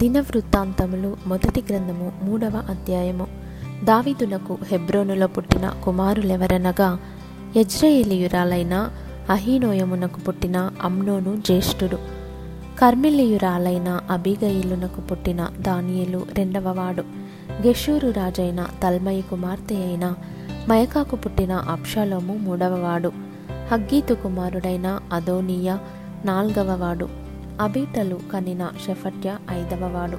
దినవృత్తాంతములు మొదటి గ్రంథము మూడవ అధ్యాయము. దావీదునకు హెబ్రోనులో పుట్టిన కుమారులెవరనగా యజ్రయేలియురాలైన అహీనోయమునకు పుట్టిన అమ్నోను జ్యేష్ఠుడు. కర్మిలియురాలైన అబిగయిలునకు పుట్టిన దానియలు రెండవవాడు గెషూరు రాజైన తల్మయి కుమార్తె అయిన మయకాకు పుట్టిన అప్షాలోము మూడవవాడు హగ్గీతు కుమారుడైన అదోనియా నాల్గవవాడు అబీటలు కనిన షెఫట్య ఐదవవాడు.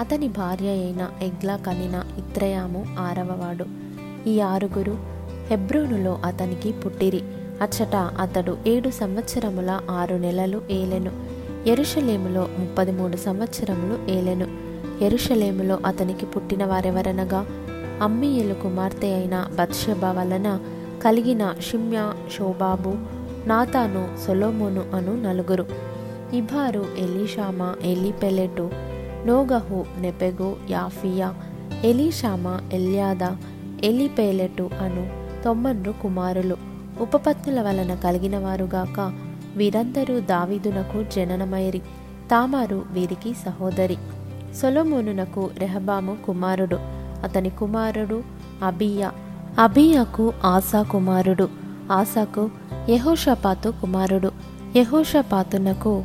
అతని భార్య అయిన ఎగ్లా కనిన ఇత్రయాము ఆరవవాడు. ఈ ఆరుగురు హెబ్రోనులో అతనికి పుట్టిరి. అచ్చట అతడు ఏడు సంవత్సరముల ఆరు నెలలు ఏలెను. ఎరుషలేములో ముప్పది మూడు సంవత్సరములు ఏలెను. ఎరుషలేములో అతనికి పుట్టిన వారెవరనగా అమ్మీయులు కుమార్తె అయిన బత్షబ వలన కలిగిన షిమ్యా షోబాబు నాతాను సొలోమోను అను నలుగురు. Ibhar Elishama Eliphelet Nogah Nepheg Japhia Elishama Eliada Eliphelet అను తొమ్మన్రు కుమారులు. ఉపపత్నుల వలన కలిగిన వారుగాక వీరందరూ దావీదునకు జననమైరి తామారు వీరికి సహోదరి. సొలొమోనునకు రెహబాము కుమారుడు. అతని కుమారుడు అబియా. అబియాకు ఆసా కుమారుడు. ఆసాకు యహోషపాతు కుమారుడు. యహోషపాతునకు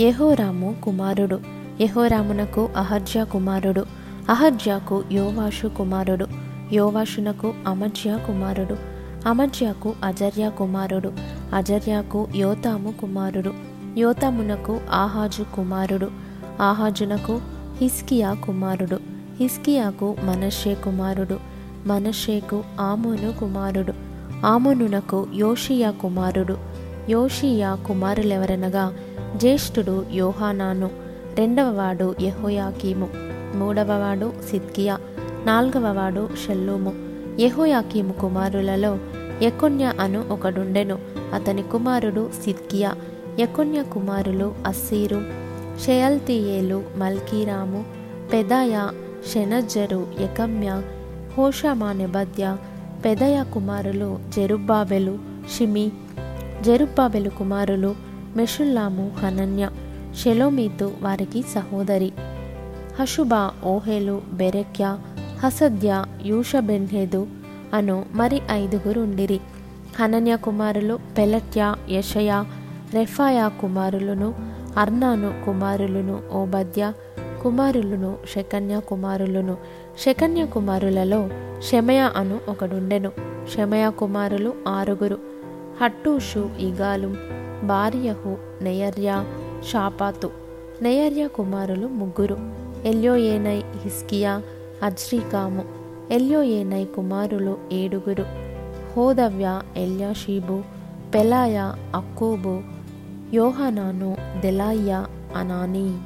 యహోరాము కుమారుడు. యహోరామునకు అహర్జ కుమారుడు. అహర్జాకు యోవాషు కుమారుడు. యోవాషునకు అమర్జ్య కుమారుడు. అమజ్యాకు అజర్య కుమారుడు. అజర్యాకు యోతాము కుమారుడు. యోతామునకు ఆహాజు కుమారుడు. ఆహాజునకు హిస్కియా కుమారుడు. హిస్కియాకు మనషే కుమారుడు. మనషేకు ఆమోను కుమారుడు. ఆమోనునకు యోషియా కుమారుడు. యోషియా కుమారులెవరనగా జ్యేష్ఠుడు యోహానాను రెండవవాడు యహోయాకీము మూడవవాడు సిద్కియా నాల్గవవాడు షెల్లూము. యహోయాకీము కుమారులలో యకొన్య అను ఒకడుండెను అతని కుమారుడు సిద్కియా యకొన్య కుమారులు అస్సీరు షెయల్తియేలు మల్కీరాము పెదాయ షెనజ్జరు యకమ్య హోషమా నెబద్య పెదయ కుమారులు జెరుబ్బాబెలు షిమి జెరుబ్బాబెలు కుమారులు మెషుల్లాము హనన్య షెలోమీతు వారికి సహోదరి. హషుబా ఓహేలు బెరెక్య హసద్య యూషబెన్హేదు అను మరి ఐదుగురు ఉండిరి. హనన్య కుమారులు పెలట్య యషయ రెఫాయా కుమారులను అర్నాను కుమారులను ఓబద్య కుమారులను శకన్య కుమారులను. శకన్య కుమారులలో షమయ అను ఒకడుండెను. షమయ కుమారులు ఆరుగురు. హట్టూషు ఇగాలు భార్యహు నెయర్య షాపాతు. నెయర్య కుమారులు ముగ్గురు. ఎల్యోయేనై హిస్కియా అజ్రీకాము. ఎల్యోయేనై కుమారులు ఏడుగురు. హోదవ్య ఎల్యాషీబు పెలాయ అక్కూబు యోహనాను దెలాయ్య అనానీ.